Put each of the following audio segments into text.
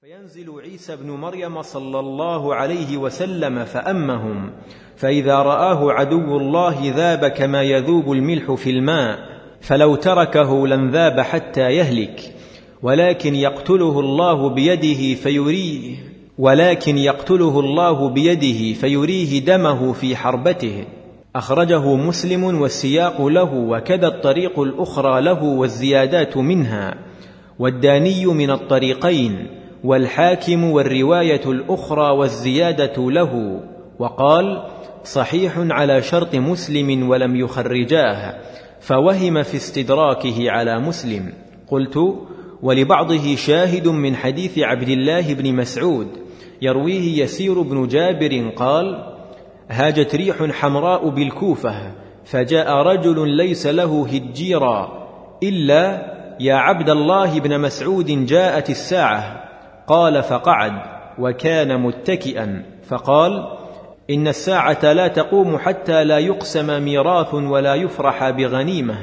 فينزل عيسى ابن مريم صلى الله عليه وسلم فأمهم فإذا رآه عدو الله ذاب كما يذوب الملح في الماء فلو تركه لانذاب حتى يهلك ولكن يقتله الله بيده فيريه ولكن يقتله الله بيده فيريه دمه في حربته. أخرجه مسلم والسياق له وكذا الطريق الأخرى له والزيادات منها والداني من الطريقين. والحاكم والرواية الأخرى والزيادة له وقال صحيح على شرط مسلم ولم يخرجاه فوهم في استدراكه على مسلم. قلت ولبعضه شاهد من حديث عبد الله بن مسعود يرويه يسير بن جابر قال هاجت ريح حمراء بالكوفة فجاء رجل ليس له هجيرا إلا يا عبد الله بن مسعود جاءت الساعة. قال فقعد وكان متكئا. فقال إن الساعة لا تقوم حتى لا يقسم ميراث ولا يفرح بغنيمة.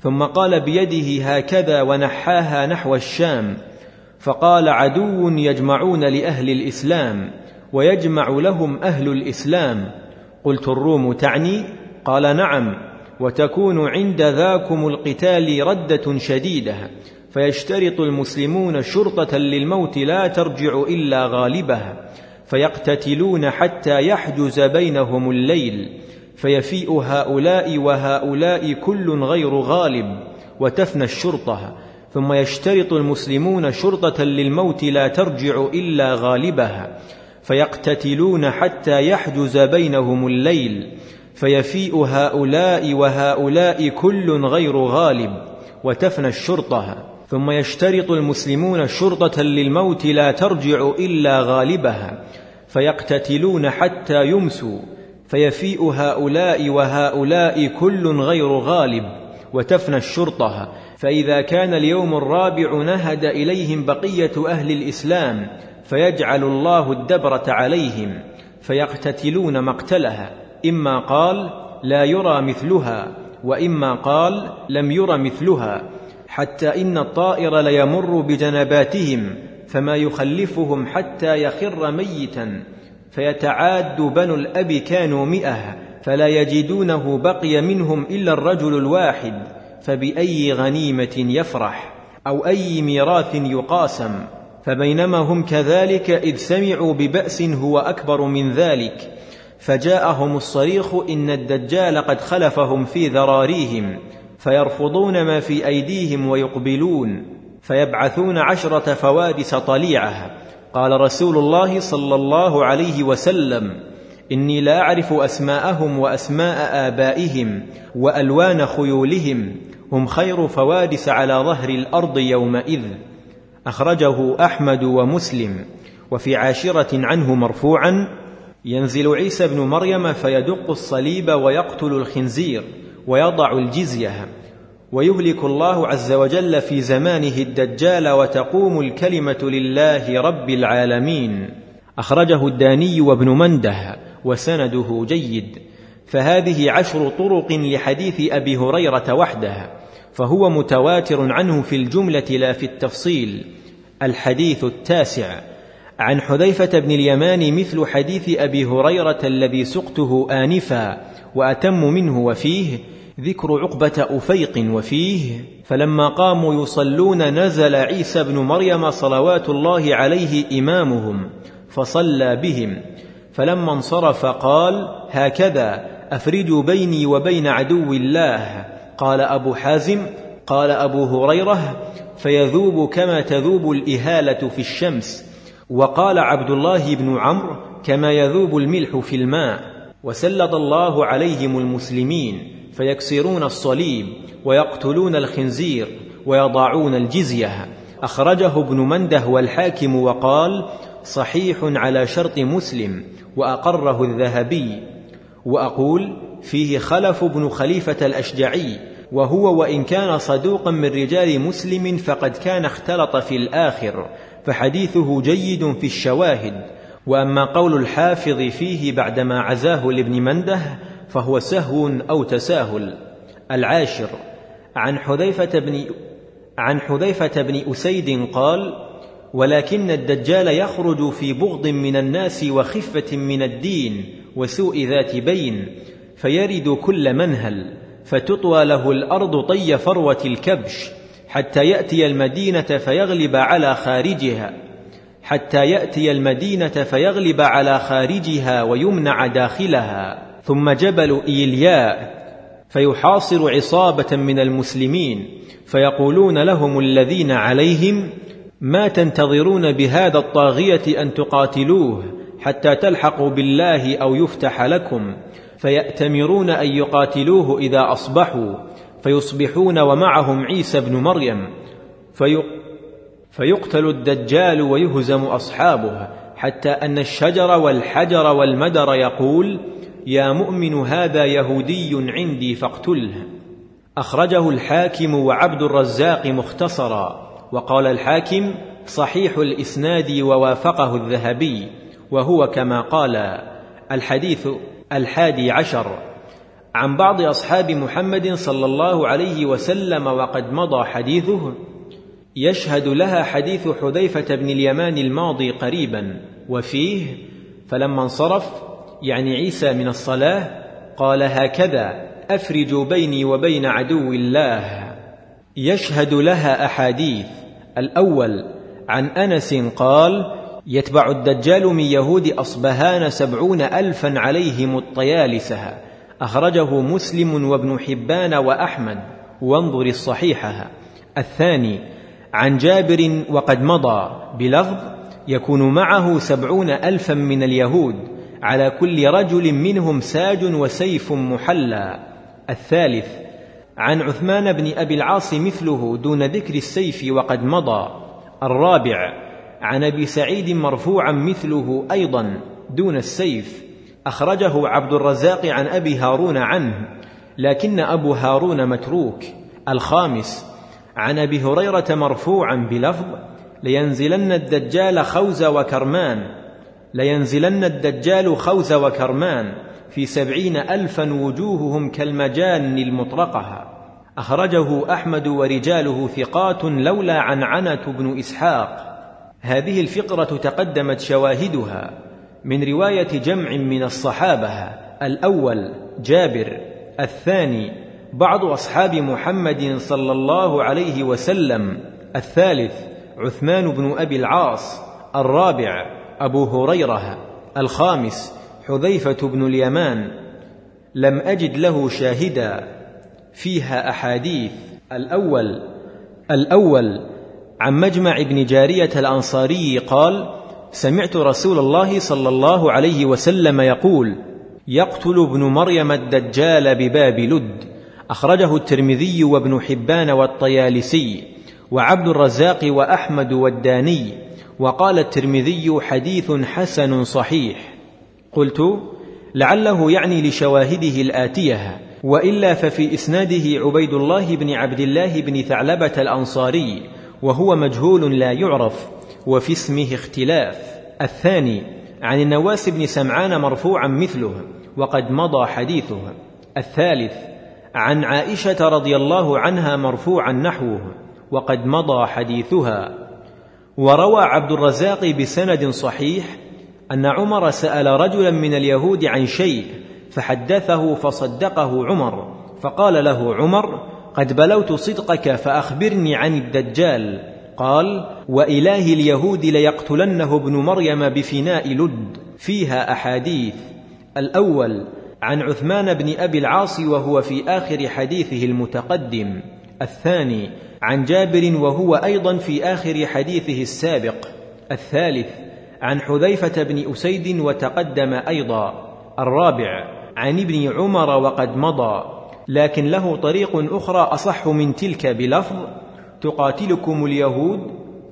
ثم قال بيده هكذا ونحاها نحو الشام. فقال عدو يجمعون لأهل الإسلام ويجمع لهم أهل الإسلام. قلت الروم تعني؟ قال نعم. وتكون عند ذاكم القتال ردة شديدة. فيشترط المسلمون شرطة للموت لا ترجع إلا غالبها فيقتتلون حتى يحجز بينهم الليل فيفيء هؤلاء وهؤلاء كل غير غالب وتفنى الشرطة. ثم يشترط المسلمون شرطة للموت لا ترجع إلا غالبها فيقتتلون حتى يحجز بينهم الليل فيفيء هؤلاء وهؤلاء كل غير غالب وتفنى الشرطة. ثم يشترط المسلمون شرطة للموت لا ترجع إلا غالبها فيقتتلون حتى يمسوا فيفيء هؤلاء وهؤلاء كل غير غالب وتفنى الشرطة. فإذا كان اليوم الرابع نهد إليهم بقية أهل الإسلام فيجعل الله الدبرة عليهم فيقتتلون مقتلها إما قال لا يرى مثلها وإما قال لم ير مثلها. حتى إن الطائر ليمر بجنباتهم فما يخلفهم حتى يخر ميتا فيتعاد بنو الأب كانوا مئة فلا يجدونه بقي منهم إلا الرجل الواحد فبأي غنيمة يفرح؟ أو أي ميراث يقاسم؟ فبينما هم كذلك إذ سمعوا ببأس هو أكبر من ذلك فجاءهم الصريخ إن الدجال قد خلفهم في ذراريهم فيرفضون ما في أيديهم ويقبلون فيبعثون عشرة فوادس طليعة. قال رسول الله صلى الله عليه وسلم إني لا أعرف أسماءهم وأسماء آبائهم وألوان خيولهم هم خير فوادس على ظهر الأرض يومئذ. أخرجه أحمد ومسلم وفي عاشرة عنه مرفوعا ينزل عيسى بن مريم فيدق الصليب ويقتل الخنزير. ويضع الجزية ويهلك الله عز وجل في زمانه الدجال وتقوم الكلمة لله رب العالمين. أخرجه الداني وابن منده وسنده جيد. فهذه عشر طرق لحديث أبي هريرة وحده فهو متواتر عنه في الجملة لا في التفصيل. الحديث التاسع عن حذيفة بن اليمان مثل حديث أبي هريرة الذي سقته آنفا وأتم منه وفيه ذكر عقبة أفيق وفيه فلما قاموا يصلون نزل عيسى بن مريم صلوات الله عليه إمامهم فصلى بهم. فلما انصرف قال هكذا افرجوا بيني وبين عدو الله. قال أبو حازم قال أبو هريرة فيذوب كما تذوب الإهالة في الشمس. وقال عبد الله بن عمرو كما يذوب الملح في الماء. وسلط الله عليهم المسلمين. فيكسرون الصليب ويقتلون الخنزير ويضاعون الجزية. أخرجه ابن منده والحاكم وقال صحيح على شرط مسلم وأقره الذهبي. وأقول فيه خلف بن خليفة الأشجعي وهو وإن كان صدوقا من رجال مسلم فقد كان اختلط في الآخر فحديثه جيد في الشواهد. وأما قول الحافظ فيه بعدما عزاه لابن منده فهو سهو أو تساهل. العاشر. عن حذيفة بن عن حذيفة بن أسيد قال ولكن الدجال يخرج في بغض من الناس وخفة من الدين وسوء ذات بين فيرد كل منهل فتطوى له الأرض طي فروة الكبش حتى يأتي المدينة فيغلب على خارجها حتى يأتي المدينة فيغلب على خارجها ويمنع داخلها. ثم جبل إيلياء فيحاصر عصابة من المسلمين فيقولون لهم الذين عليهم ما تنتظرون بهذا الطاغية أن تقاتلوه حتى تلحقوا بالله أو يفتح لكم فيأتمرون أن يقاتلوه إذا أصبحوا فيصبحون ومعهم عيسى بن مريم في فيقتل الدجال ويهزم أصحابه حتى أن الشجر والحجر والمدر يقول يا مؤمن هذا يهودي عندي فاقتله. أخرجه الحاكم وعبد الرزاق مختصرا. وقال الحاكم صحيح الإسناد ووافقه الذهبي. وهو كما قال الحديث الحادي عشر. عن بعض أصحاب محمد صلى الله عليه وسلم وقد مضى حديثه. يشهد لها حديث حذيفة بن اليمان الماضي قريبا. وفيه فلما انصرف يعني عيسى من الصلاة قال هكذا افرجوا بيني وبين عدو الله. يشهد لها أحاديث. الأول عن أنس قال يتبع الدجال من يهود أصبهان سبعون الفا عليهم الطيالسة. أخرجه مسلم وابن حبان وأحمد. وانظر الصحيحة. الثاني عن جابر وقد مضى. بلفظ يكون معه سبعون الفا من اليهود. على كل رجل منهم ساج وسيف محلى. الثالث عن عثمان بن أبي العاص مثله دون ذكر السيف وقد مضى. الرابع عن أبي سعيد مرفوعا مثله أيضا دون السيف. أخرجه عبد الرزاق عن أبي هارون عنه لكن أبو هارون متروك. الخامس عن أبي هريرة مرفوعا بلفظ لينزلن الدجال خوز وكرمان. لينزلن الدجال خوز وكرمان في سبعين الفا وجوههم كالمجان المطرقة. أخرجه أحمد ورجاله ثقات لولا عنعنه بن إسحاق. هذه الفقرة تقدمت شواهدها من رواية جمع من الصحابة. الأول جابر الثاني بعض أصحاب محمد صلى الله عليه وسلم الثالث عثمان بن أبي العاص الرابع أبو هريرة الخامس حذيفة بن اليمان لم أجد له شاهدا فيها أحاديث. الأول الأول عن مجمع بن جارية الأنصاري قال سمعت رسول الله صلى الله عليه وسلم يقول يقتل ابن مريم الدجال بباب لد. أخرجه الترمذي وابن حبان والطيالسي وعبد الرزاق وأحمد والداني. وقال الترمذي حديث حسن صحيح. قلت لعله يعني لشواهده الآتية وإلا ففي إسناده عبيد الله بن عبد الله بن ثعلبة الأنصاري وهو مجهول لا يعرف وفي اسمه اختلاف. الثاني عن النواس بن سمعان مرفوعا مثله وقد مضى حديثه. الثالث عن عائشة رضي الله عنها مرفوعا نحوه وقد مضى حديثها. وروى عبد الرزاق بسند صحيح أن عمر سأل رجلا من اليهود عن شيء فحدثه فصدقه عمر فقال له عمر قد بلوت صدقك فأخبرني عن الدجال قال واله اليهود ليقتلنه ابن مريم بفناء لد فيها أحاديث الأول عن عثمان بن أبي العاص وهو في آخر حديثه المتقدم الثاني عن جابر وهو أيضا في آخر حديثه السابق الثالث عن حذيفة بن أسيد وتقدم أيضا الرابع عن ابن عمر وقد مضى لكن له طريق أخرى أصح من تلك بلفظ تقاتلكم اليهود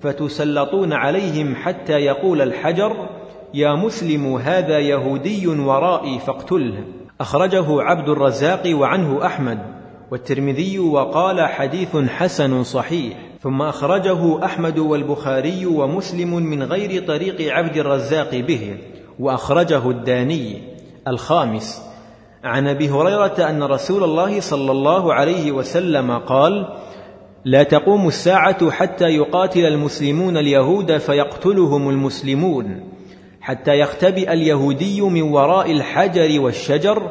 فتسلطون عليهم حتى يقول الحجر يا مسلم هذا يهودي ورائي فاقتله. أخرجه عبد الرزاق وعنه أحمد. والترمذي وقال حديث حسن صحيح. ثم أخرجه أحمد والبخاري ومسلم من غير طريق عبد الرزاق به. وأخرجه الداني الخامس. عن أبي هريرة أن رسول الله صلى الله عليه وسلم قال لا تقوم الساعة حتى يقاتل المسلمون اليهود فيقتلهم المسلمون حتى يختبئ اليهودي من وراء الحجر والشجر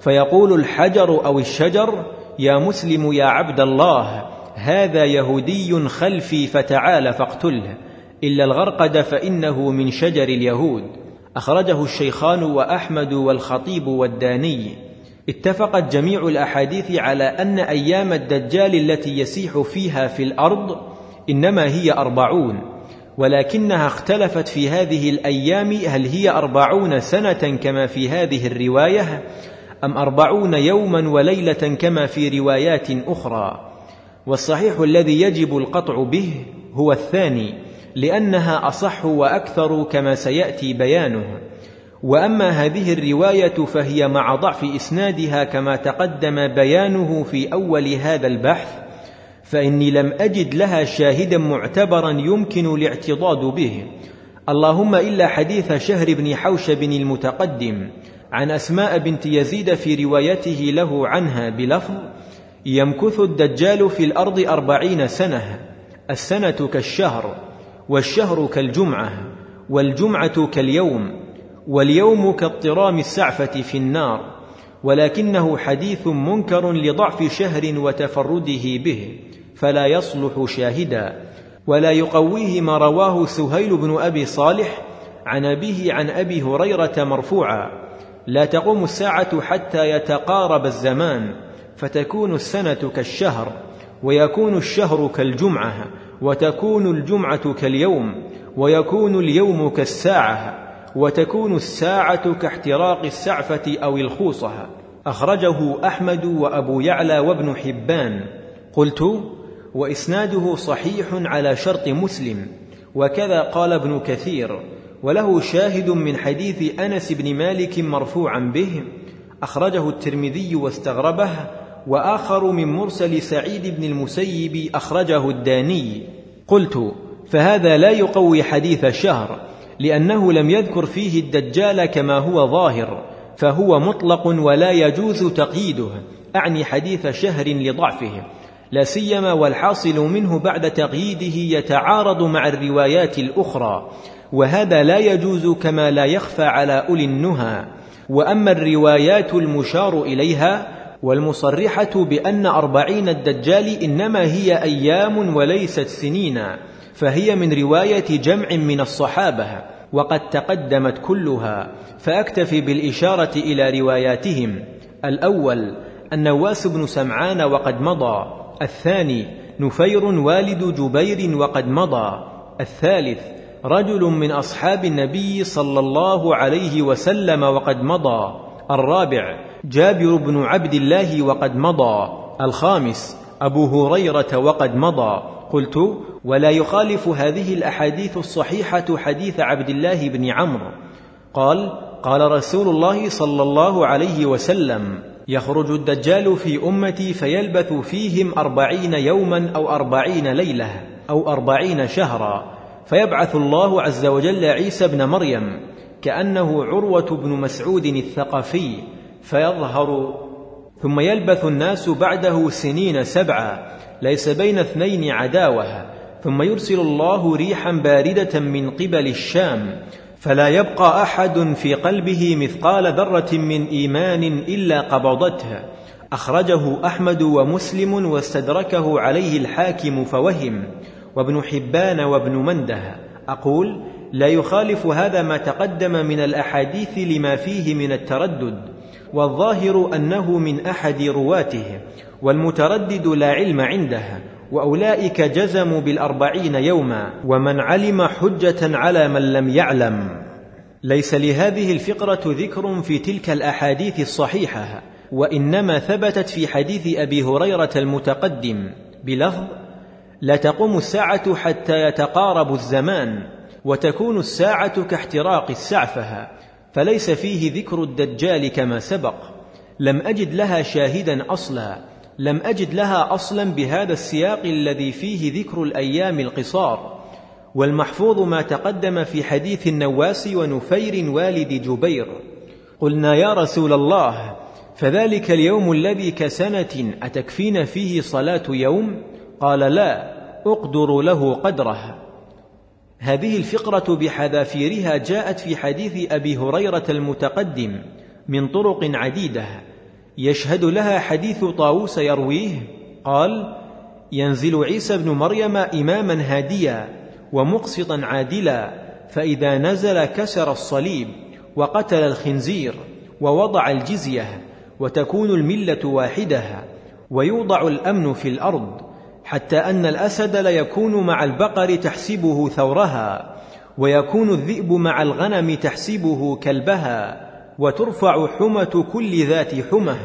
فيقول الحجر أو الشجر يا مسلم يا عبد الله هذا يهودي خلفي فتعال فاقتله. إلا الغرقد فإنه من شجر اليهود. أخرجه الشيخان وأحمد والخطيب والداني. اتفقت جميع الأحاديث على أن أيام الدجال التي يسيح فيها في الأرض إنما هي أربعون. ولكنها اختلفت في هذه الأيام هل هي أربعون سنة كما في هذه الرواية؟ أم أربعون يوما وليلة كما في روايات أخرى؟ والصحيح الذي يجب القطع به هو الثاني لأنها أصح وأكثر كما سيأتي بيانه. وأما هذه الرواية فهي مع ضعف إسنادها كما تقدم بيانه في أول هذا البحث فإني لم أجد لها شاهدا معتبرا يمكن الاعتضاد به. اللهم إلا حديث شهر بن حوشب المتقدم. عن أسماء بنت يزيد في روايته له عنها بلفظ يمكث الدجال في الأرض أربعين سنة السنة كالشهر والشهر كالجمعة والجمعة كاليوم واليوم كاضطرام السعفة في النار ولكنه حديث منكر لضعف شهر وتفرده به فلا يصلح شاهدا. ولا يقويه ما رواه سهيل بن أبي صالح عن أبيه عن أبي هريرة مرفوعا. لا تقوم الساعة حتى يتقارب الزمان فتكون السنة كالشهر ويكون الشهر كالجمعة وتكون الجمعة كاليوم ويكون اليوم كالساعة وتكون الساعة كاحتراق السعفة أو الخوصة. أخرجه أحمد وأبو يعلى وابن حبان. قلت وإسناده صحيح على شرط مسلم. وكذا قال ابن كثير. وله شاهد من حديث أنس بن مالك مرفوعا به أخرجه الترمذي واستغربه وآخر من مرسل سعيد بن المسيب أخرجه الداني. قلت فهذا لا يقوي حديث الشهر لأنه لم يذكر فيه الدجال كما هو ظاهر فهو مطلق ولا يجوز تقييده. أعني حديث شهر لضعفه. لا سيما والحاصل منه بعد تقييده يتعارض مع الروايات الأخرى. وهذا لا يجوز كما لا يخفى على أولي النهى. وأما الروايات المشار إليها والمصرحة بأن أربعين الدجال إنما هي أيام وليست سنين فهي من رواية جمع من الصحابة وقد تقدمت كلها. فأكتفي بالإشارة إلى رواياتهم. الأول النواس بن سمعان وقد مضى. الثاني نفير والد جبير وقد مضى. الثالث رجل من أصحاب النبي صلى الله عليه وسلم وقد مضى. الرابع جابر بن عبد الله وقد مضى. الخامس أبو هريرة وقد مضى. قلت ولا يخالف هذه الأحاديث الصحيحة حديث عبد الله بن عمرو. قال قال رسول الله صلى الله عليه وسلم يخرج الدجال في أمتي فيلبث فيهم أربعين يوما أو أربعين ليلة أو أربعين شهرا. فيبعث الله عز وجل عيسى ابن مريم كأنه عروة بن مسعود الثقفي فيظهر ثم يلبث الناس بعده سنين سبعا ليس بين اثنين عداوة ثم يرسل الله ريحا باردة من قبل الشام فلا يبقى أحد في قلبه مثقال ذرة من إيمان إلا قبضته أخرجه أحمد ومسلم واستدركه عليه الحاكم فوهم. وابن حبان وابن منده أقول لا يخالف هذا ما تقدم من الأحاديث لما فيه من التردد والظاهر أنه من أحد رواته والمتردد لا علم عنده وأولئك جزموا بالأربعين يوما ومن علم حجة على من لم يعلم. ليس لهذه الفقرة ذكر في تلك الأحاديث الصحيحة وإنما ثبتت في حديث أبي هريرة المتقدم بلفظ لا تقوم الساعة حتى يتقارب الزمان وتكون الساعة كاحتراق السعفه فليس فيه ذكر الدجال كما سبق. لم أجد لها شاهدا أصلا لم أجد لها أصلا بهذا السياق الذي فيه ذكر الأيام القصار. والمحفوظ ما تقدم في حديث النواس ونفير والد جبير. قلنا يا رسول الله فذلك اليوم الذي كسنة أتكفين فيه صلاة يوم؟ قال لا أقدر له قدره. هذه الفقرة بحذافيرها جاءت في حديث أبي هريرة المتقدم من طرق عديدة. يشهد لها حديث طاووس يرويه قال ينزل عيسى ابن مريم إماما هاديا ومقسطا عادلا فإذا نزل كسر الصليب وقتل الخنزير ووضع الجزية وتكون الملة واحدة ويوضع الأمن في الأرض حتى أن الأسد ليكون مع البقر تحسبه ثورها ويكون الذئب مع الغنم تحسبه كلبها وترفع حمة كل ذات حمة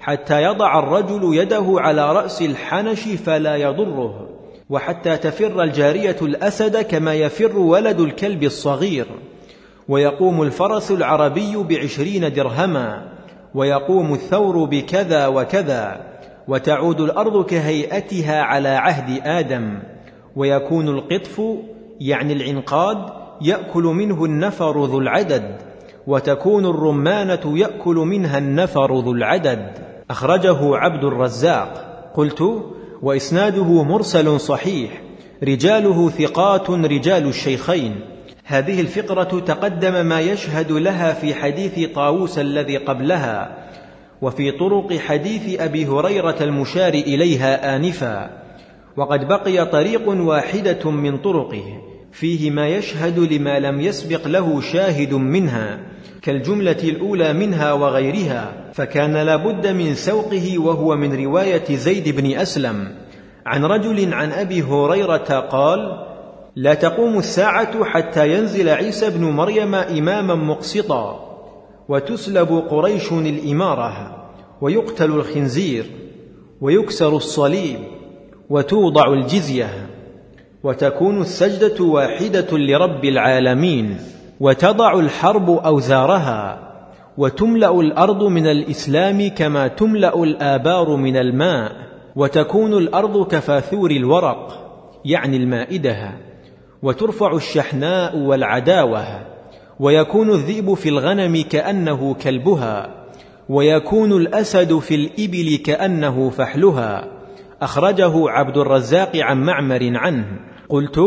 حتى يضع الرجل يده على رأس الحنش فلا يضره وحتى تفر الجارية الأسد كما يفر ولد الكلب الصغير. ويقوم الفرس العربي بعشرين درهما ويقوم الثور بكذا وكذا. وتعود الأرض كهيئتها على عهد آدم ويكون القطف يعني العنقاد يأكل منه النفر ذو العدد وتكون الرمانة يأكل منها النفر ذو العدد. أخرجه عبد الرزاق. قلت وإسناده مرسل صحيح رجاله ثقات رجال الشيخين. هذه الفقرة تقدم ما يشهد لها في حديث طاووس الذي قبلها وفي طرق حديث أبي هريرة المشار إليها آنفا. وقد بقي طريق واحدة من طرقه فيه ما يشهد لما لم يسبق له شاهد منها كالجملة الأولى منها وغيرها فكان لابد من سوقه وهو من رواية زيد بن أسلم. عن رجل عن أبي هريرة قال لا تقوم الساعة حتى ينزل عيسى بن مريم إماما مقسطا. وتسلب قريش الإمارة ويقتل الخنزير ويكسر الصليب وتوضع الجزية وتكون السجدة واحدة لرب العالمين وتضع الحرب أوزارها وتملأ الأرض من الإسلام كما تملأ الآبار من الماء وتكون الأرض كفاثور الورق يعني المائدة وترفع الشحناء والعداوة ويكون الذئب في الغنم كأنه كلبها ويكون الأسد في الإبل كأنه فحلها. أخرجه عبد الرزاق عن معمر عنه. قلت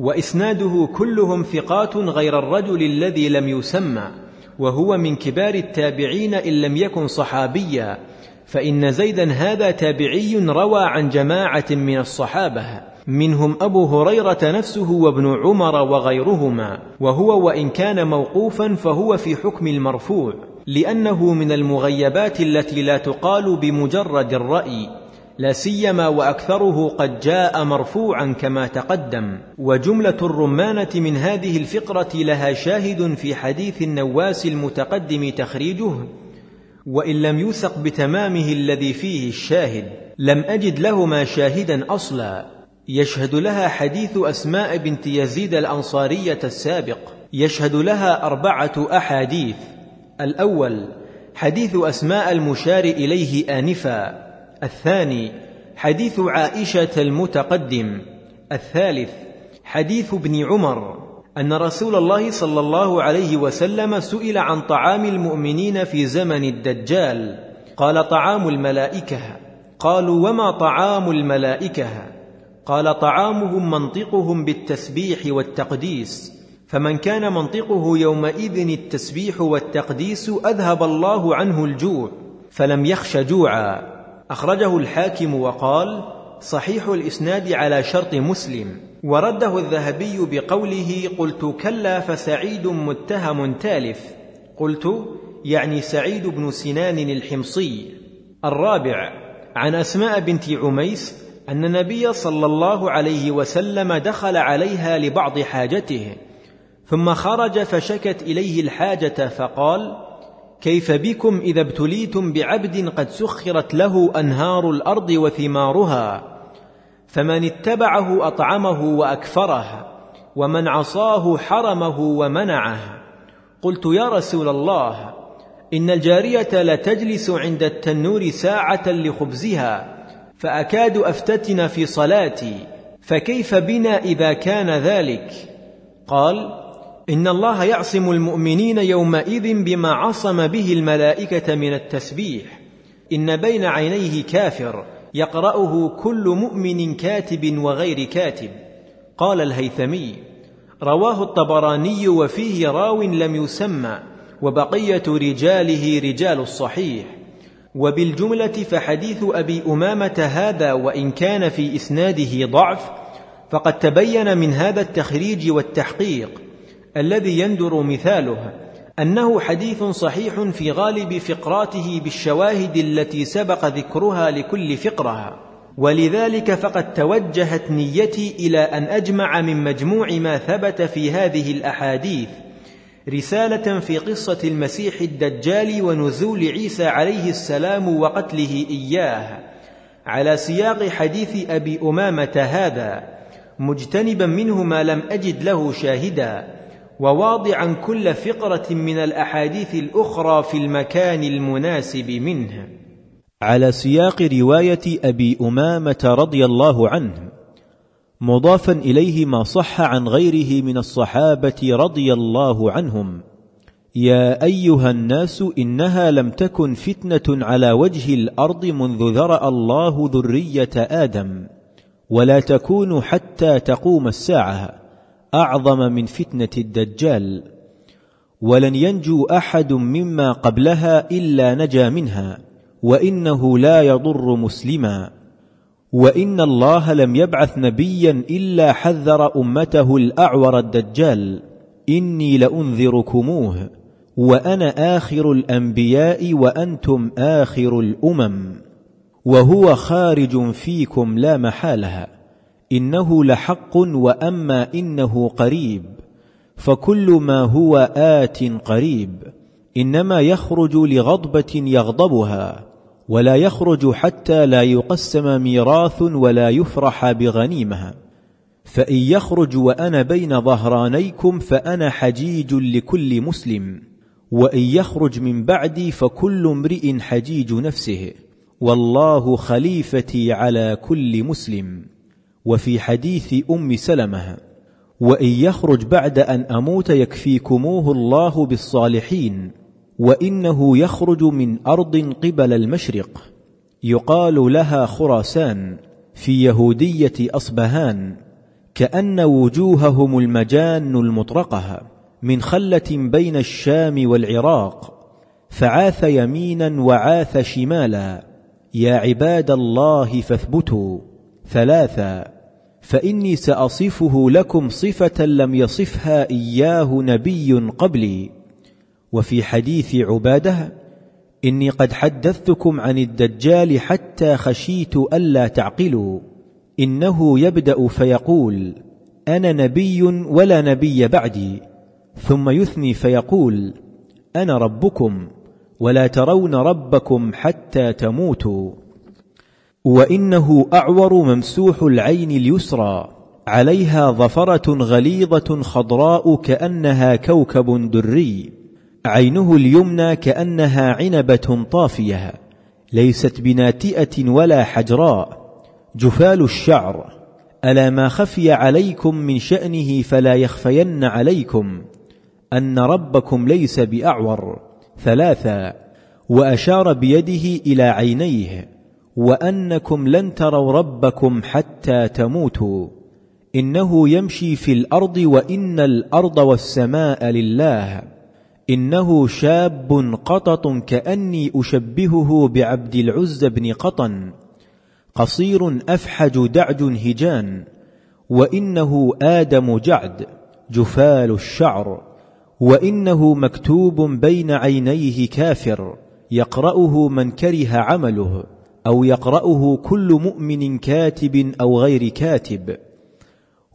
وإسناده كلهم ثقات غير الرجل الذي لم يسمى وهو من كبار التابعين إن لم يكن صحابيا. فإن زيدا هذا تابعي روى عن جماعة من الصحابة. منهم أبو هريرة نفسه وابن عمر وغيرهما وهو وإن كان موقوفا فهو في حكم المرفوع لأنه من المغيبات التي لا تقال بمجرد الرأي لا سيما وأكثره قد جاء مرفوعا كما تقدم. وجملة الرمانة من هذه الفقرة لها شاهد في حديث النواس المتقدم تخريجه وإن لم يوثق بتمامه الذي فيه الشاهد لم أجد لهما شاهدا أصلا. يشهد لها حديث أسماء بنت يزيد الأنصارية السابق. يشهد لها أربعة أحاديث. الأول حديث أسماء المشار إليه آنفا. الثاني حديث عائشة المتقدم. الثالث حديث ابن عمر. أن رسول الله صلى الله عليه وسلم سئل عن طعام المؤمنين في زمن الدجال. قال طعام الملائكة. قالوا وما طعام الملائكة؟ قال طعامهم منطقهم بالتسبيح والتقديس فمن كان منطقه يومئذ التسبيح والتقديس أذهب الله عنه الجوع فلم يخش جوعا. أخرجه الحاكم وقال صحيح الإسناد على شرط مسلم ورده الذهبي بقوله قلت كلا فسعيد متهم تالف قلت يعني سعيد بن سنان الحمصي الرابع عن أسماء بنت عميس أن النبي صلى الله عليه وسلم دخل عليها لبعض حاجته ثم خرج فشكت إليه الحاجة فقال كيف بكم إذا ابتليتم بعبد قد سخرت له أنهار الأرض وثمارها فمن اتبعه أطعمه وأكفره ومن عصاه حرمه ومنعه قلت يا رسول الله إن الجارية لتجلس عند التنور ساعة لخبزها فأكاد أفتتن في صلاتي فكيف بنا إذا كان ذلك؟ قال إن الله يعصم المؤمنين يومئذ بما عصم به الملائكة من التسبيح. إن بين عينيه كافر يقرأه كل مؤمن كاتب وغير كاتب. قال الهيثمي رواه الطبراني وفيه راو لم يسمى وبقية رجاله رجال الصحيح. وبالجملة فحديث أبي أمامة هذا وإن كان في إسناده ضعف فقد تبين من هذا التخريج والتحقيق الذي يندر مثاله أنه حديث صحيح في غالب فقراته بالشواهد التي سبق ذكرها لكل فقره ولذلك فقد توجهت نيتي إلى أن أجمع من مجموع ما ثبت في هذه الأحاديث رسالة في قصة المسيح الدجال ونزول عيسى عليه السلام وقتله إياه على سياق حديث أبي أمامة هذا مجتنبا منه ما لم أجد له شاهدا وواضعا كل فقرة من الأحاديث الأخرى في المكان المناسب منه. على سياق رواية أبي أمامة رضي الله عنه مضافا إليه ما صح عن غيره من الصحابة رضي الله عنهم. يا أيها الناس إنها لم تكن فتنة على وجه الأرض منذ ذرأ الله ذرية آدم ولا تكون حتى تقوم الساعة أعظم من فتنة الدجال. ولن ينجو أحد مما قبلها إلا نجا منها وإنه لا يضر مسلما. وإن الله لم يبعث نبيا إلا حذر أمته الأعور الدجال. إني لأنذركموه وأنا آخر الأنبياء وأنتم آخر الأمم. وهو خارج فيكم لا محالة. إنه لحق وأما إنه قريب. فكل ما هو آت قريب. إنما يخرج لغضبة يغضبها. ولا يخرج حتى لا يقسم ميراث ولا يفرح بغنيمه فإن يخرج وأنا بين ظهرانيكم فأنا حجيج لكل مسلم وإن يخرج من بعدي فكل امرئ حجيج نفسه. والله خليفتي على كل مسلم. وفي حديث أم سلمة وإن يخرج بعد أن أموت يكفيكموه الله بالصالحين. وإنه يخرج من أرض قبل المشرق. يقال لها خراسان في يهودية أصبهان كأن وجوههم المجان المطرقة من خلة بين الشام والعراق. فعاث يمينا وعاث شمالا يا عباد الله فاثبتوا. ثلاثا فإني سأصفه لكم صفة لم يصفها إياه نبي قبلي. وفي حديث عبادة إني قد حدثتكم عن الدجال حتى خشيت ألا تعقلوا. إنه يبدأ فيقول أنا نبي ولا نبي بعدي. ثم يثني فيقول أنا ربكم ولا ترون ربكم حتى تموتوا. وإنه أعور ممسوح العين اليسرى عليها ظفرة غليظة خضراء كأنها كوكب دري. عينه اليمنى كأنها عنبة طافية ليست بناتئة ولا حجراء. جفال الشعر ألا ما خفي عليكم من شأنه فلا يخفين عليكم. أن ربكم ليس بأعور. ثلاثا وأشار بيده إلى عينيه وأنكم لن تروا ربكم حتى تموتوا. إنه يمشي في الأرض وإن الأرض والسماء لله. إنه شاب قطط كأني أشبهه بعبد العز بن قطن قصير أفحج دعج هجان وإنه آدم جعد جفال الشعر وإنه مكتوب بين عينيه كافر يقرأه من كره عمله أو يقرأه كل مؤمن كاتب أو غير كاتب.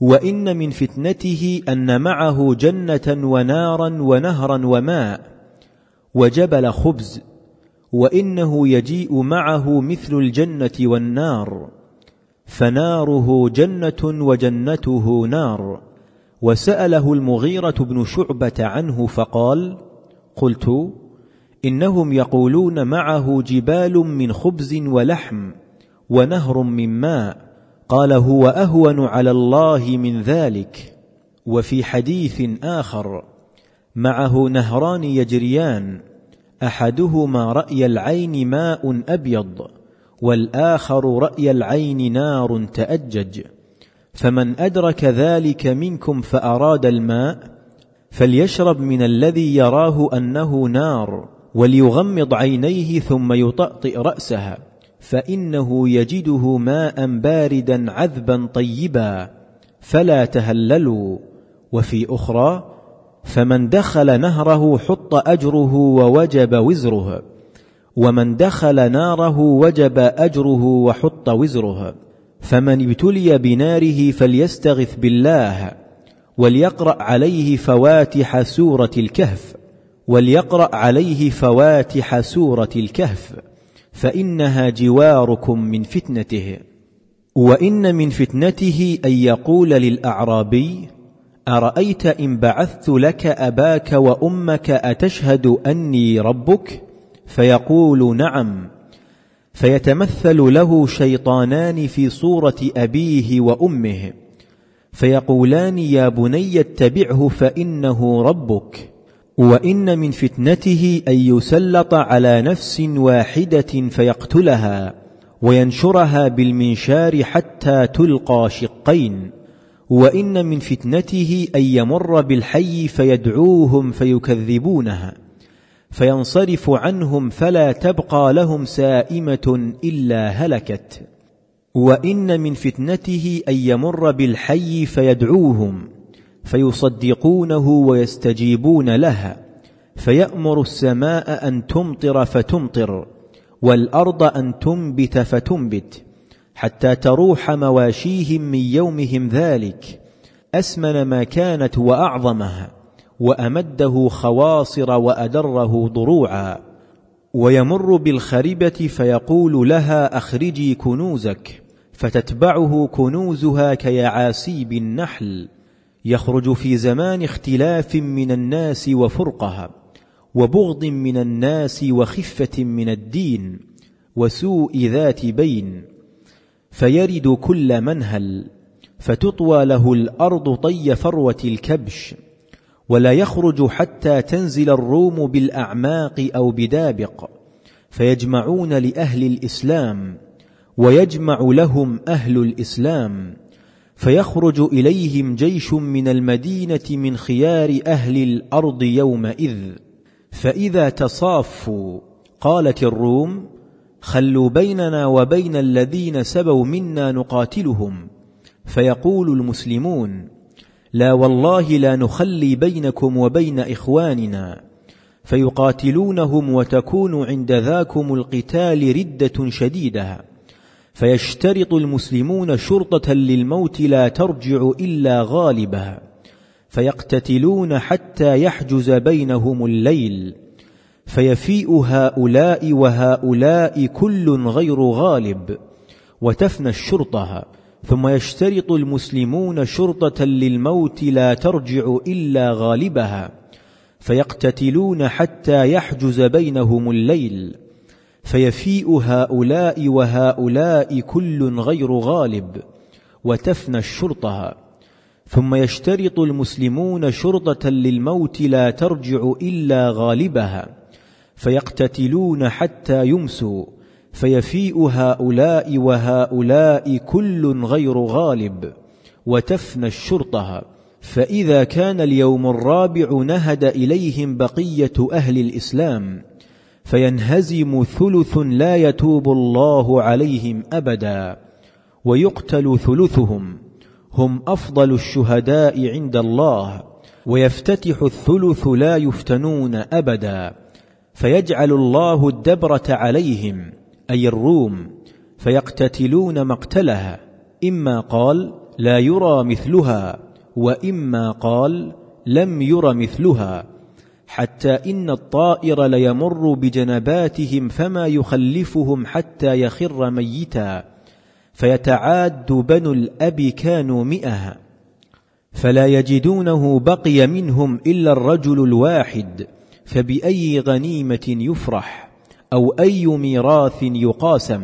وإن من فتنته أن معه جنة ونارا ونهرا وماء وجبل خبز وإنه يجيء معه مثل الجنة والنار فناره جنة وجنته نار. وسأله المغيرة بن شعبة عنه فقال قلت إنهم يقولون معه جبال من خبز ولحم ونهر من ماء. قال هو أهون على الله من ذلك. وفي حديث آخر معه نهران يجريان أحدهما رأي العين ماء أبيض والآخر رأي العين نار تأجج. فمن أدرك ذلك منكم فأراد الماء فليشرب من الذي يراه أنه نار وليغمض عينيه ثم يطأطئ رأسها. فإنه يجده ماء باردا عذبا طيبا فلا تهللوا. وفي أخرى فمن دخل نهره حط أجره ووجب وزره. ومن دخل ناره وجب أجره وحط وزره. فمن ابتلي بناره فليستغث بالله وليقرأ عليه فواتح سورة الكهف وليقرأ عليه فواتح سورة الكهف. فإنها جواركم من فتنته. وإن من فتنته أن يقول للأعرابي أرأيت إن بعثت لك أباك وأمك أتشهد أني ربك؟ فيقول نعم. فيتمثل له شيطانان في صورة أبيه وأمه. فيقولان يا بني اتبعه فإنه ربك. وإن من فتنته أن يسلط على نفس واحدة فيقتلها وينشرها بالمنشار حتى تلقى شقين وإن من فتنته أن يمر بالحي فيدعوهم فيكذبونها فينصرف عنهم فلا تبقى لهم سائمة إلا هلكت وإن من فتنته أن يمر بالحي فيدعوهم فيصدقونه ويستجيبون لها فيأمر السماء أن تمطر فتمطر والأرض أن تنبت فتنبت حتى تروح مواشيهم من يومهم ذلك أسمن ما كانت وأعظمها وأمده خواصر وأدره ضروعا. ويمر بالخربة فيقول لها أخرجي كنوزك فتتبعه كنوزها كيعاسيب النحل. يخرج في زمان اختلاف من الناس وفرقها وبغض من الناس وخفة من الدين وسوء ذات بين فيرد كل منهل فتطوى له الأرض طي فروة الكبش ولا يخرج حتى تنزل الروم بالأعماق أو بدابق فيجمعون لأهل الإسلام ويجمع لهم أهل الإسلام فيخرج إليهم جيش من المدينة من خيار أهل الأرض يومئذ. فإذا تصافوا قالت الروم خلوا بيننا وبين الذين سبوا منا نقاتلهم. فيقول المسلمون لا والله لا نخلي بينكم وبين إخواننا. فيقاتلونهم وتكون عند ذاكم القتال ردة شديدة. فيشترط المسلمون شرطة للموت لا ترجع إلا غالبها فيقتتلون حتى يحجز بينهم الليل فيفيء هؤلاء وهؤلاء كل غير غالب وتفنى الشرطة ثم يشترط المسلمون شرطة للموت لا ترجع إلا غالبها فيقتتلون حتى يحجز بينهم الليل. فيفيء هؤلاء وهؤلاء كل غير غالب وتفنى الشرطة. ثم يشترط المسلمون شرطة للموت لا ترجع إلا غالبها. فيقتتلون حتى يمسوا. فيفيء هؤلاء وهؤلاء كل غير غالب وتفنى الشرطة. فإذا كان اليوم الرابع نهد إليهم بقية أهل الإسلام. فينهزم ثلث لا يتوب الله عليهم أبدا ويقتل ثلثهم هم أفضل الشهداء عند الله ويفتتح الثلث لا يفتنون أبدا فيجعل الله الدبرة عليهم أي الروم فيقتتلون مقتلها إما قال لا يرى مثلها وإما قال لم ير مثلها. حتى إن الطائر ليمر بجنباتهم فما يخلفهم حتى يخر ميتا. فيتعاد بنو الأب كانوا مئة. فلا يجدونه بقي منهم إلا الرجل الواحد. فبأي غنيمة يفرح؟ أو أي ميراث يقاسم؟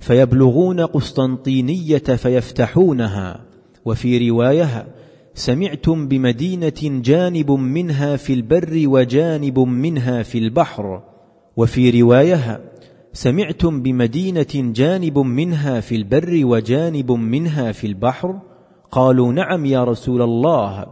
فيبلغون قسطنطينية فيفتحونها. وفي رواية سمعتم بمدينة جانب منها في البر وجانب منها في البحر. وفي رواية سمعتم بمدينة جانب منها في البر وجانب منها في البحر؟ قالوا نعم يا رسول الله.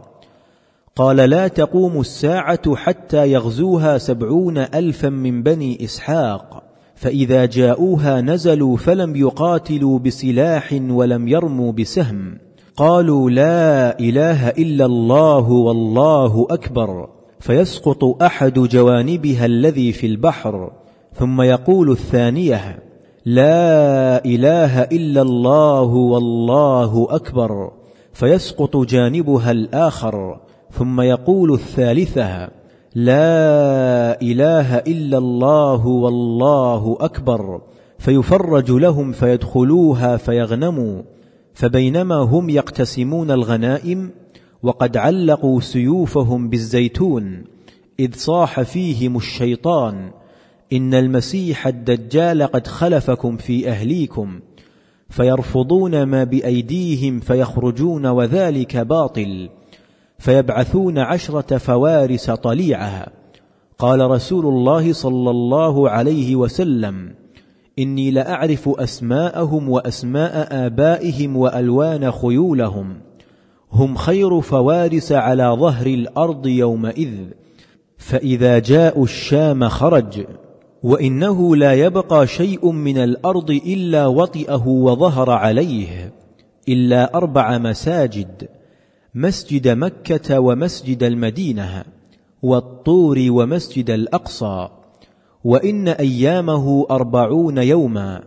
قال لا تقوم الساعة حتى يغزوها سبعون ألفا من بني إسحاق فإذا جاءوها نزلوا فلم يقاتلوا بسلاح ولم يرموا بسهم. قالوا لا إله إلا الله والله أكبر فيسقط أحد جوانبها الذي في البحر ثم يقول الثانية لا إله إلا الله والله أكبر فيسقط جانبها الآخر ثم يقول الثالثة لا إله إلا الله والله أكبر فيفرج لهم فيدخلوها فيغنموا فبينما هم يقتسمون الغنائم وقد علقوا سيوفهم بالزيتون إذ صاح فيهم الشيطان إن المسيح الدجال قد خلفكم في أهليكم فيرفضون ما بأيديهم فيخرجون وذلك باطل فيبعثون عشرة فوارس طليعها قال رسول الله صلى الله عليه وسلم إني لأعرف أسماءهم وأسماء آبائهم وألوان خيولهم. هم خير فوارس على ظهر الأرض يومئذ. فإذا جاءوا الشام خرج. وإنه لا يبقى شيء من الأرض إلا وطئه وظهر عليه. إلا أربع مساجد. مسجد مكة ومسجد المدينة. والطور ومسجد الأقصى. وإن أيامه أربعون يوما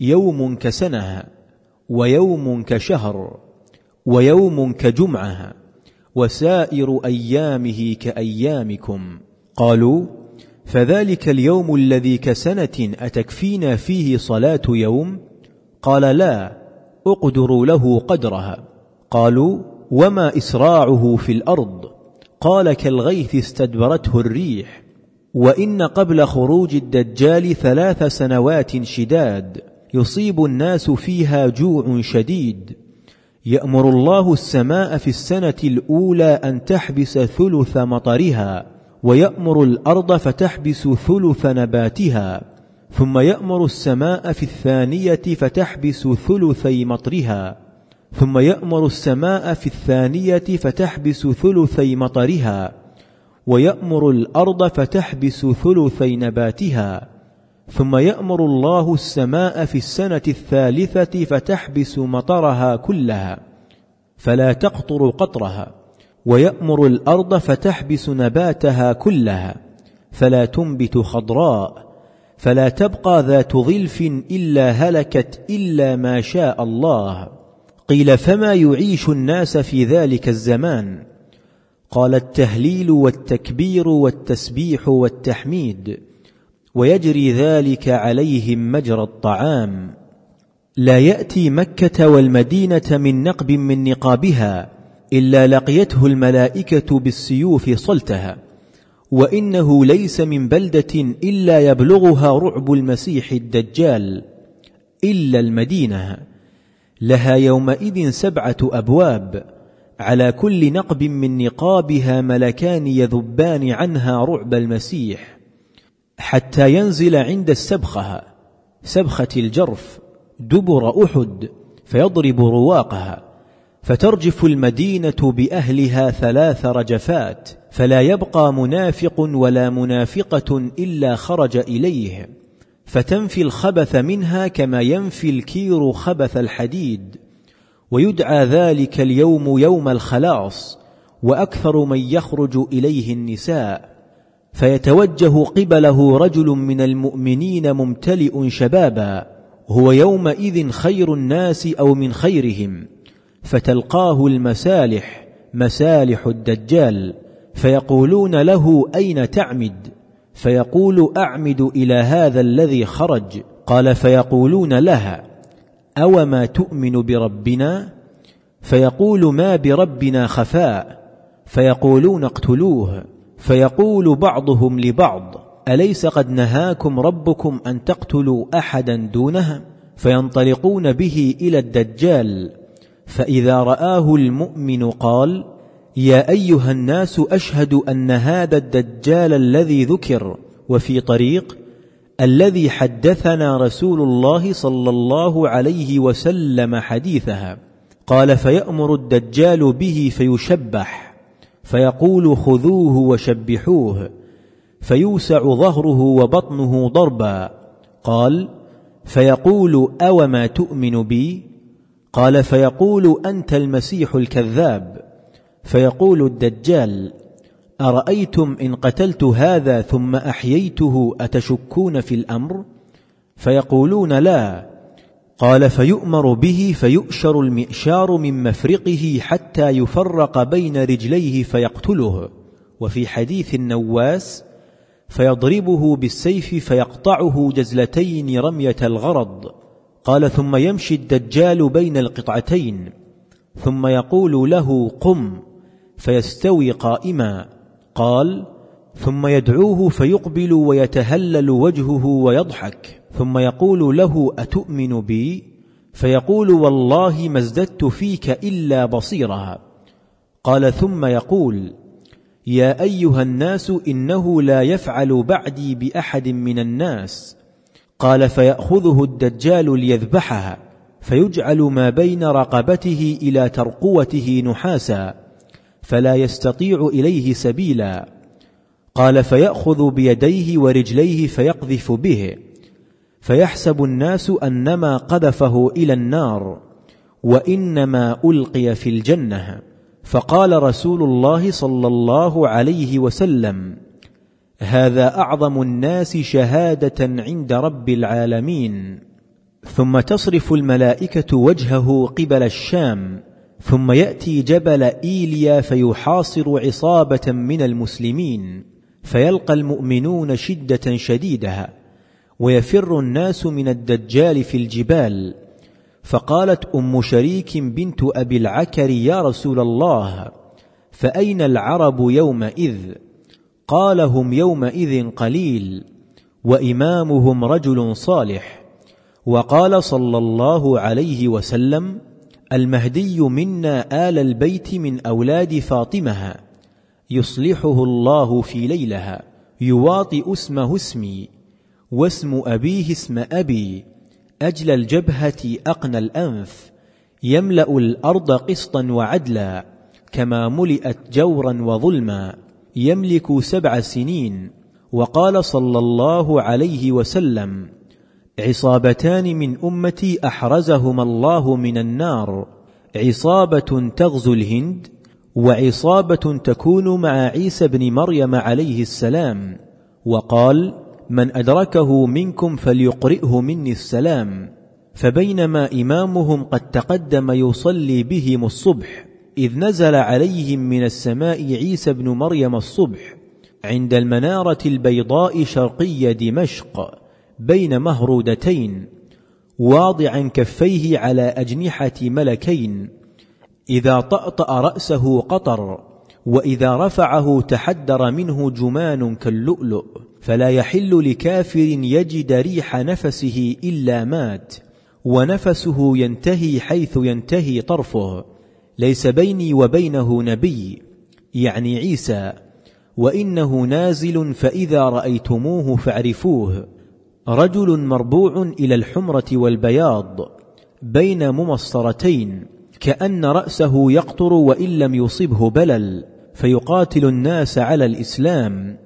يوم كسنة ويوم كشهر ويوم كجمعة وسائر أيامه كأيامكم. قالوا فذلك اليوم الذي كسنة أتكفينا فيه صلاة يوم؟ قال لا اقدروا له قدرها. قالوا وما إسراعه في الأرض؟ قال كالغيث استدبرته الريح. وإن قبل خروج الدجال ثلاث سنوات شداد يصيب الناس فيها جوع شديد. يأمر الله السماء في السنة الأولى أن تحبس ثلث مطرها ويأمر الأرض فتحبس ثلث نباتها ثم يأمر السماء في الثانية فتحبس ثلثي مطرها ثم يأمر السماء في الثانية فتحبس ثلثي مطرها ويأمر الأرض فتحبس ثلثي نباتها ثم يأمر الله السماء في السنة الثالثة فتحبس مطرها كلها فلا تقطر قطرها ويأمر الأرض فتحبس نباتها كلها فلا تنبت خضراء فلا تبقى ذات ظلف إلا هلكت إلا ما شاء الله قيل فما يعيش الناس في ذلك الزمان؟ قال التهليل والتكبير والتسبيح والتحميد ويجري ذلك عليهم مجرى الطعام. لا يأتي مكة والمدينة من نقب من نقابها إلا لقيته الملائكة بالسيوف صلتها وإنه ليس من بلدة إلا يبلغها رعب المسيح الدجال إلا المدينة. لها يومئذ سبعة أبواب على كل نقب من نقابها ملكان يذبان عنها رعب المسيح حتى ينزل عند السبخة سبخة الجرف دبر أحد فيضرب رواقها فترجف المدينة بأهلها ثلاث رجفات فلا يبقى منافق ولا منافقة إلا خرج إليه فتنفي الخبث منها كما ينفي الكير خبث الحديد. ويدعى ذلك اليوم يوم الخلاص وأكثر من يخرج إليه النساء. فيتوجه قبله رجل من المؤمنين ممتلئ شبابا هو يومئذ خير الناس أو من خيرهم. فتلقاه المسالح مسالح الدجال. فيقولون له أين تعمد؟ فيقول أعمد إلى هذا الذي خرج. قال فيقولون لها اوما تؤمن بربنا فيقول ما بربنا خفاء فيقولون اقتلوه فيقول بعضهم لبعض أليس قد نهاكم ربكم أن تقتلوا أحدا دونه فينطلقون به إلى الدجال. فإذا رآه المؤمن قال يا أيها الناس أشهد أن هذا الدجال الذي ذكر وفي طريق الذي حدثنا رسول الله صلى الله عليه وسلم حديثها. قال فيأمر الدجال به فيشبح فيقول خذوه وشبحوه فيوسع ظهره وبطنه ضربا. قال فيقول اوما تؤمن بي؟ قال فيقول أنت المسيح الكذاب. فيقول الدجال أرأيتم إن قتلت هذا ثم أحييته أتشكون في الأمر؟ فيقولون لا. قال فيؤمر به فيؤشر المئشار من مفرقه حتى يفرق بين رجليه فيقتله. وفي حديث النواس فيضربه بالسيف فيقطعه جزلتين رمية الغرض. قال ثم يمشي الدجال بين القطعتين ثم يقول له قم فيستوي قائما. قال ثم يدعوه فيقبل ويتهلل وجهه ويضحك ثم يقول له أتؤمن بي؟ فيقول والله ما ازددت فيك إلا بصيرا. قال ثم يقول يا أيها الناس إنه لا يفعل بعدي بأحد من الناس. قال فيأخذه الدجال ليذبحها فيجعل ما بين رقبته إلى ترقوته نحاسا. فلا يستطيع إليه سبيلا. قال فيأخذ بيديه ورجليه فيقذف به. فيحسب الناس أنما قذفه إلى النار وإنما ألقي في الجنة. فقال رسول الله صلى الله عليه وسلم هذا أعظم الناس شهادة عند رب العالمين. ثم تصرف الملائكة وجهه قبل الشام. ثم يأتي جبل إيليا فيحاصر عصابة من المسلمين فيلقى المؤمنون شدة شديدة ويفر الناس من الدجال في الجبال. فقالت أم شريك بنت أبي العكر يا رسول الله فأين العرب يومئذ؟ قال هم يومئذ قليل وإمامهم رجل صالح. وقال صلى الله عليه وسلم المهدي منا آل البيت من أولاد فاطمة يصلحه الله في ليلها يواطئ اسمه اسمي واسم أبيه اسم أبي أجل الجبهة أقنى الأنف يملأ الأرض قسطا وعدلا كما ملئت جورا وظلما يملك سبع سنين وقال صلى الله عليه وسلم عصابتان من أمتي احرزهما الله من النار. عصابة تغزو الهند وعصابة تكون مع عيسى بن مريم عليه السلام. وقال من أدركه منكم فليقرئه مني السلام. فبينما إمامهم قد تقدم يصلي بهم الصبح إذ نزل عليهم من السماء عيسى بن مريم الصبح عند المنارة البيضاء شرقي دمشق. بين مهرودتين واضعا كفيه على أجنحة ملكين إذا طأطأ رأسه قطر وإذا رفعه تحدر منه جمان كاللؤلؤ فلا يحل لكافر يجد ريح نفسه إلا مات ونفسه ينتهي حيث ينتهي طرفه ليس بيني وبينه نبي يعني عيسى وإنه نازل فإذا رأيتموه فاعرفوه. رجل مربوع إلى الحمرة والبياض بين ممصرتين كأن رأسه يقطر وإن لم يصبه بلل فيقاتل الناس على الإسلام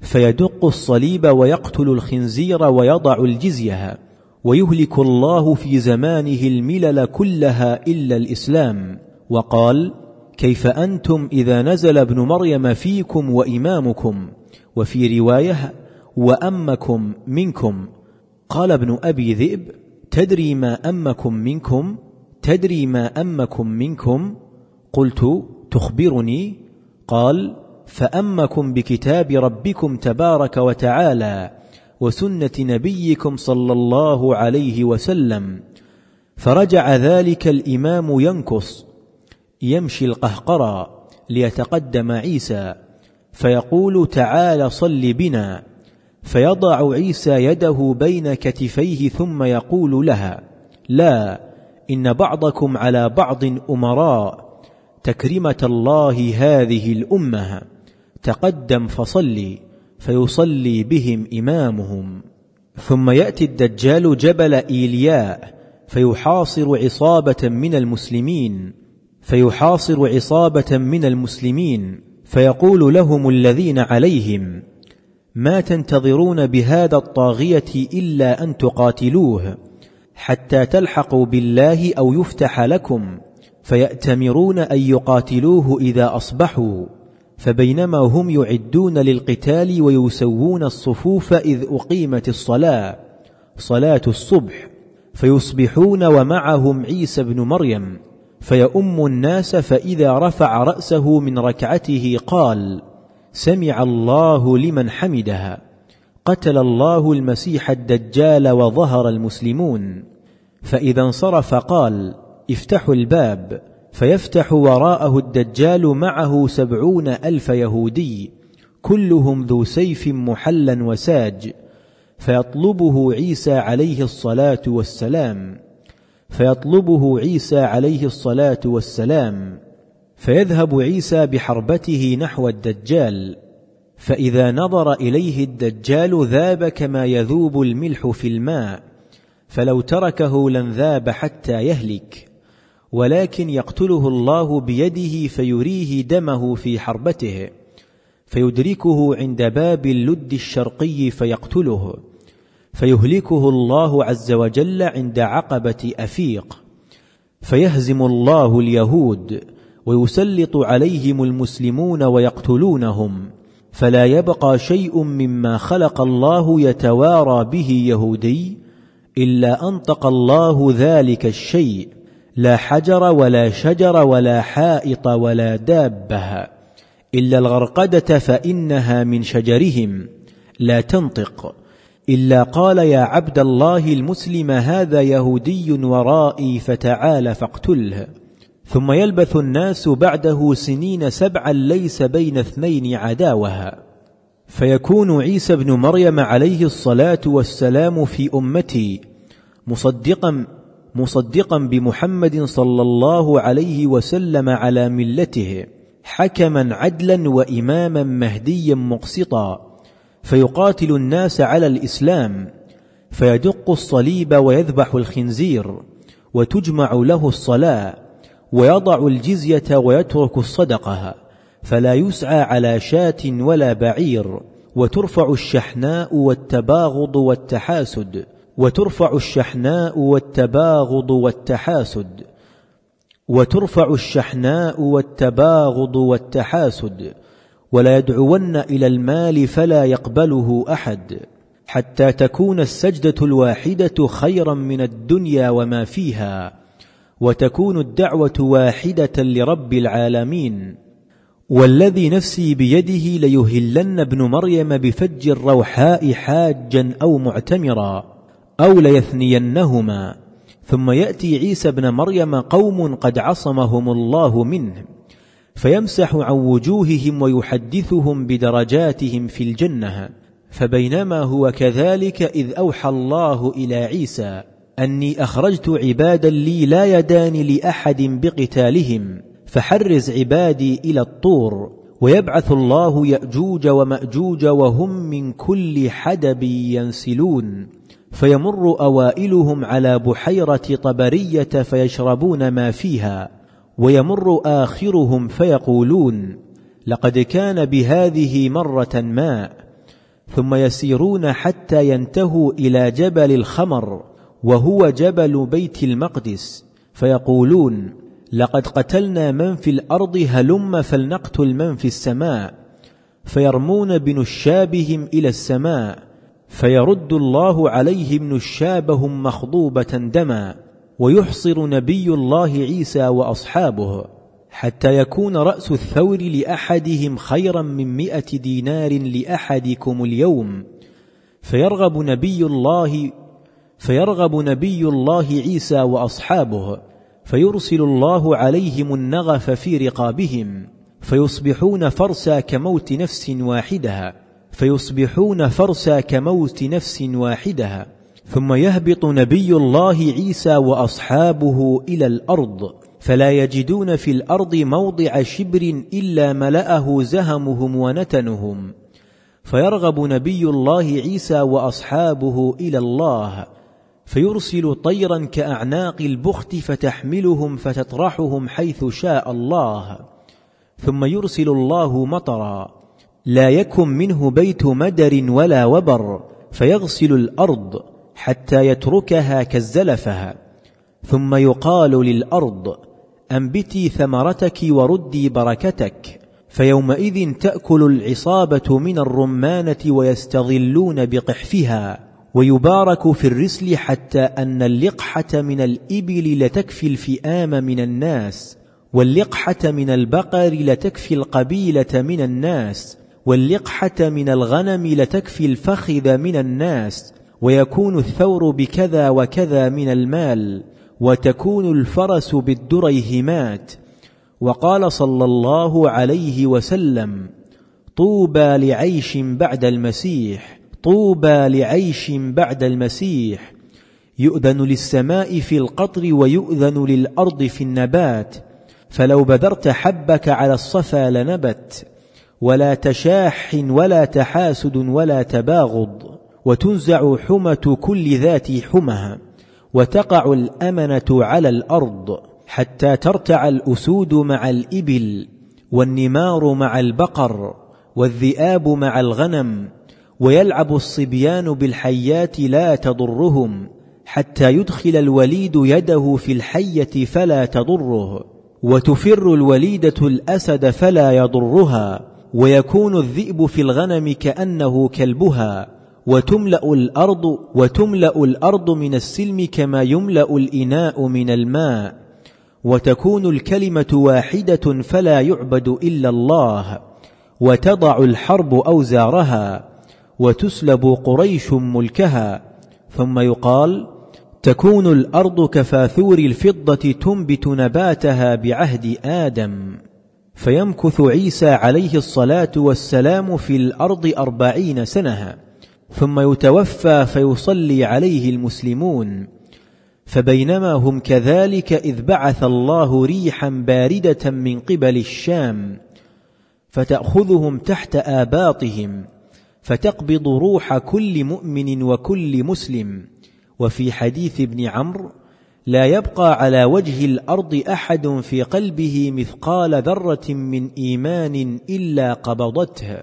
فيدق الصليب ويقتل الخنزير ويضع الجزية ويهلك الله في زمانه الملل كلها إلا الإسلام. وقال كيف أنتم إذا نزل ابن مريم فيكم وإمامكم؟ وفي رواية وأمكم منكم. قال ابن أبي ذئب تدري ما أمكم منكم؟ تدري ما أمكم منكم؟ قلت تخبرني. قال فأمكم بكتاب ربكم تبارك وتعالى وسنة نبيكم صلى الله عليه وسلم. فرجع ذلك الإمام ينكص يمشي القهقرى ليتقدم عيسى فيقول تعال صل بنا. فيضع عيسى يده بين كتفيه ثم يقول لها لا إن بعضكم على بعض أمراء تكرمة الله هذه الأمة تقدم فصلي فيصلي بهم إمامهم. ثم يأتي الدجال جبل إيلياء فيحاصر عصابة من المسلمين فيحاصر عصابة من المسلمين فيقول لهم الذين عليهم ما تنتظرون بهذا الطاغية إلا أن تقاتلوه حتى تلحقوا بالله أو يفتح لكم فيأتمرون أن يقاتلوه إذا أصبحوا فبينما هم يعدون للقتال ويسوون الصفوف إذ أقيمت الصلاة صلاة الصبح فيصبحون ومعهم عيسى بن مريم فيؤم الناس فإذا رفع رأسه من ركعته قال سمع الله لمن حمدها. قتل الله المسيح الدجال وظهر المسلمون. فإذا انصرف قال افتحوا الباب فيفتح وراءه الدجال معه سبعون ألف يهودي. كلهم ذو سيف محلا وساج. فيطلبه عيسى عليه الصلاة والسلام. فيطلبه عيسى عليه الصلاة والسلام. فيذهب عيسى بحربته نحو الدجال فإذا نظر إليه الدجال ذاب كما يذوب الملح في الماء فلو تركه لانذاب حتى يهلك ولكن يقتله الله بيده فيريه دمه في حربته فيدركه عند باب اللد الشرقي فيقتله فيهلكه الله عز وجل عند عقبة أفيق فيهزم الله اليهود ويسلط عليهم المسلمون ويقتلونهم فلا يبقى شيء مما خلق الله يتوارى به يهودي إلا انطق الله ذلك الشيء لا حجر ولا شجر ولا حائط ولا دابة إلا الغرقدة فإنها من شجرهم لا تنطق إلا قال يا عبد الله المسلم هذا يهودي ورائي فتعال فاقتله. ثم يلبث الناس بعده سنين سبعا ليس بين اثنين عداوها فيكون عيسى بن مريم عليه الصلاة والسلام في أمتي مصدقا مصدقا بمحمد صلى الله عليه وسلم على ملته حكما عدلا واماما مهديا مقسطا. فيقاتل الناس على الإسلام فيدق الصليب ويذبح الخنزير وتجمع له الصلاة. ويضع الجزية ويترك الصدقة فلا يسعى على شاة ولا بعير وترفع الشحناء والتباغض والتحاسد وترفع الشحناء والتباغض والتحاسد وترفع الشحناء والتباغض والتحاسد ولا يدعون إلى المال فلا يقبله أحد حتى تكون السجدة الواحدة خيرا من الدنيا وما فيها. وتكون الدعوة واحدة لرب العالمين. والذي نفسي بيده ليهلن ابن مريم بفج الروحاء حاجا أو معتمرا أو ليثنينهما. ثم يأتي عيسى ابن مريم قوم قد عصمهم الله منه فيمسح عن وجوههم ويحدثهم بدرجاتهم في الجنة. فبينما هو كذلك إذ أوحى الله إلى عيسى أني أخرجت عبادا لي لا يدان لأحد بقتالهم فحرز عبادي إلى الطور ويبعث الله يأجوج ومأجوج وهم من كل حدب ينسلون فيمر أوائلهم على بحيرة طبرية فيشربون ما فيها ويمر آخرهم فيقولون لقد كان بهذه مرة ماء ثم يسيرون حتى ينتهوا إلى جبل الخمر. وهو جبل بيت المقدس فيقولون لقد قتلنا من في الأرض هلم فلنقتل من في السماء فيرمون بنشابهم إلى السماء فيرد الله عليهم نشابهم مخضوبة دما ويحصر نبي الله عيسى وأصحابه حتى يكون رأس الثور لأحدهم خيرا من مائه دينار لأحدكم اليوم فيرغب نبي الله فيرغب نبي الله عيسى وأصحابه فيرسل الله عليهم النغف في رقابهم فيصبحون فرسا كموت نفس واحدها فيصبحون فرسا كموت نفس واحدها ثم يهبط نبي الله عيسى وأصحابه إلى الأرض فلا يجدون في الأرض موضع شبر إلا ملأه زهمهم ونتنهم فيرغب نبي الله عيسى وأصحابه إلى الله فيرسل طيرا كأعناق البخت فتحملهم فتطرحهم حيث شاء الله. ثم يرسل الله مطرا. لا يكن منه بيت مدر ولا وبر. فيغسل الأرض حتى يتركها كالزلفة. ثم يقال للأرض أنبتي ثمرتك وردي بركتك. فيومئذ تأكل العصابة من الرمانة ويستظلون بقحفها. ويبارك في الرسل حتى أن اللقحة من الإبل لتكفي الفئام من الناس واللقحة من البقر لتكفي القبيلة من الناس واللقحة من الغنم لتكفي الفخذ من الناس ويكون الثور بكذا وكذا من المال وتكون الفرس بالدريهمات وقال صلى الله عليه وسلم طوبى لعيش بعد المسيح. طوبى لعيش بعد المسيح يؤذن للسماء في القطر ويؤذن للأرض في النبات فلو بذرت حبك على الصفا لنبت ولا تشاح ولا تحاسد ولا تباغض وتنزع حمة كل ذات حمها وتقع الأمنة على الأرض حتى ترتع الأسود مع الإبل والنمار مع البقر والذئاب مع الغنم ويلعب الصبيان بالحيات لا تضرهم حتى يدخل الوليد يده في الحية فلا تضره وتفر الوليدة الأسد فلا يضرها ويكون الذئب في الغنم كأنه كلبها وتملأ الأرض وتملأ الأرض من السلم كما يملأ الإناء من الماء وتكون الكلمة واحدة فلا يعبد إلا الله وتضع الحرب أوزارها وتسلب قريش ملكها ثم يقال تكون الأرض كفاثور الفضة تنبت نباتها بعهد آدم. فيمكث عيسى عليه الصلاة والسلام في الأرض أربعين سنة ثم يتوفى فيصلي عليه المسلمون. فبينما هم كذلك إذ بعث الله ريحا باردة من قبل الشام فتأخذهم تحت آباطهم. فتقبض روح كل مؤمن وكل مسلم. وفي حديث ابن عمرو لا يبقى على وجه الأرض أحد في قلبه مثقال ذرة من إيمان إلا قبضته.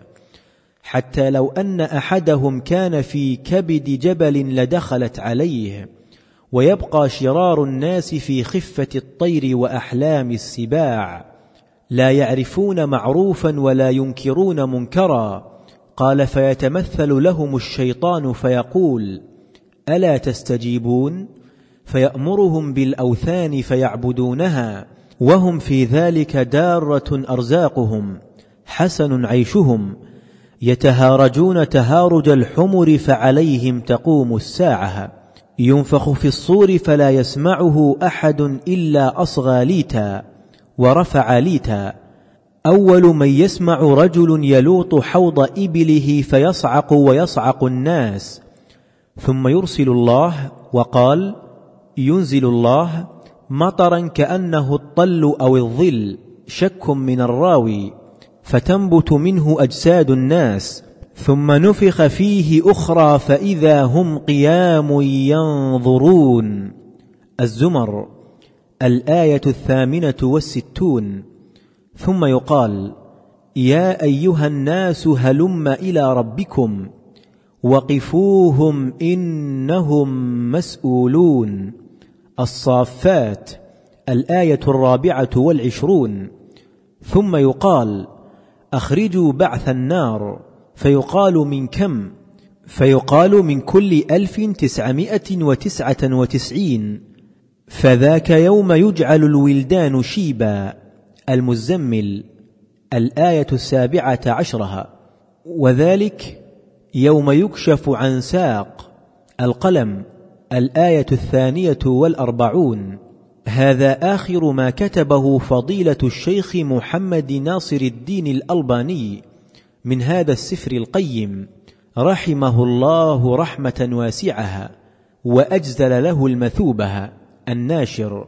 حتى لو أن أحدهم كان في كبد جبل لدخلت عليه. ويبقى شرار الناس في خفة الطير وأحلام السباع. لا يعرفون معروفا ولا ينكرون منكرا. قال فيتمثل لهم الشيطان فيقول ألا تستجيبون؟ فيأمرهم بالأوثان فيعبدونها وهم في ذلك دارة أرزاقهم حسن عيشهم يتهارجون تهارج الحمر فعليهم تقوم الساعة ينفخ في الصور فلا يسمعه أحد إلا أصغى ليتا ورفع ليتا. أول من يسمع رجل يلوط حوض إبله فيصعق ويصعق الناس. ثم يرسل الله وقال ينزل الله مطرا كأنه الطل أو الظل شك من الراوي فتنبت منه أجساد الناس. ثم نفخ فيه أخرى فإذا هم قيام ينظرون. الزمر الآية الثامنة والستون. ثم يقال يا أيها الناس هلم إلى ربكم وقفوهم إنهم مسؤولون. الصافات الآية الرابعة والعشرون. ثم يقال أخرجوا بعث النار فيقال من كم؟ فيقال من كل ألف تسعمائة وتسعة وتسعين. فذاك يوم يجعل الولدان شيبا. المزمل الآية السابعة عشرها وذلك يوم يكشف عن ساق القلم الآية الثانية والأربعون هذا آخر ما كتبه فضيلة الشيخ محمد ناصر الدين الألباني من هذا السفر القيم رحمه الله رحمة واسعة وأجزل له المثوبة الناشر.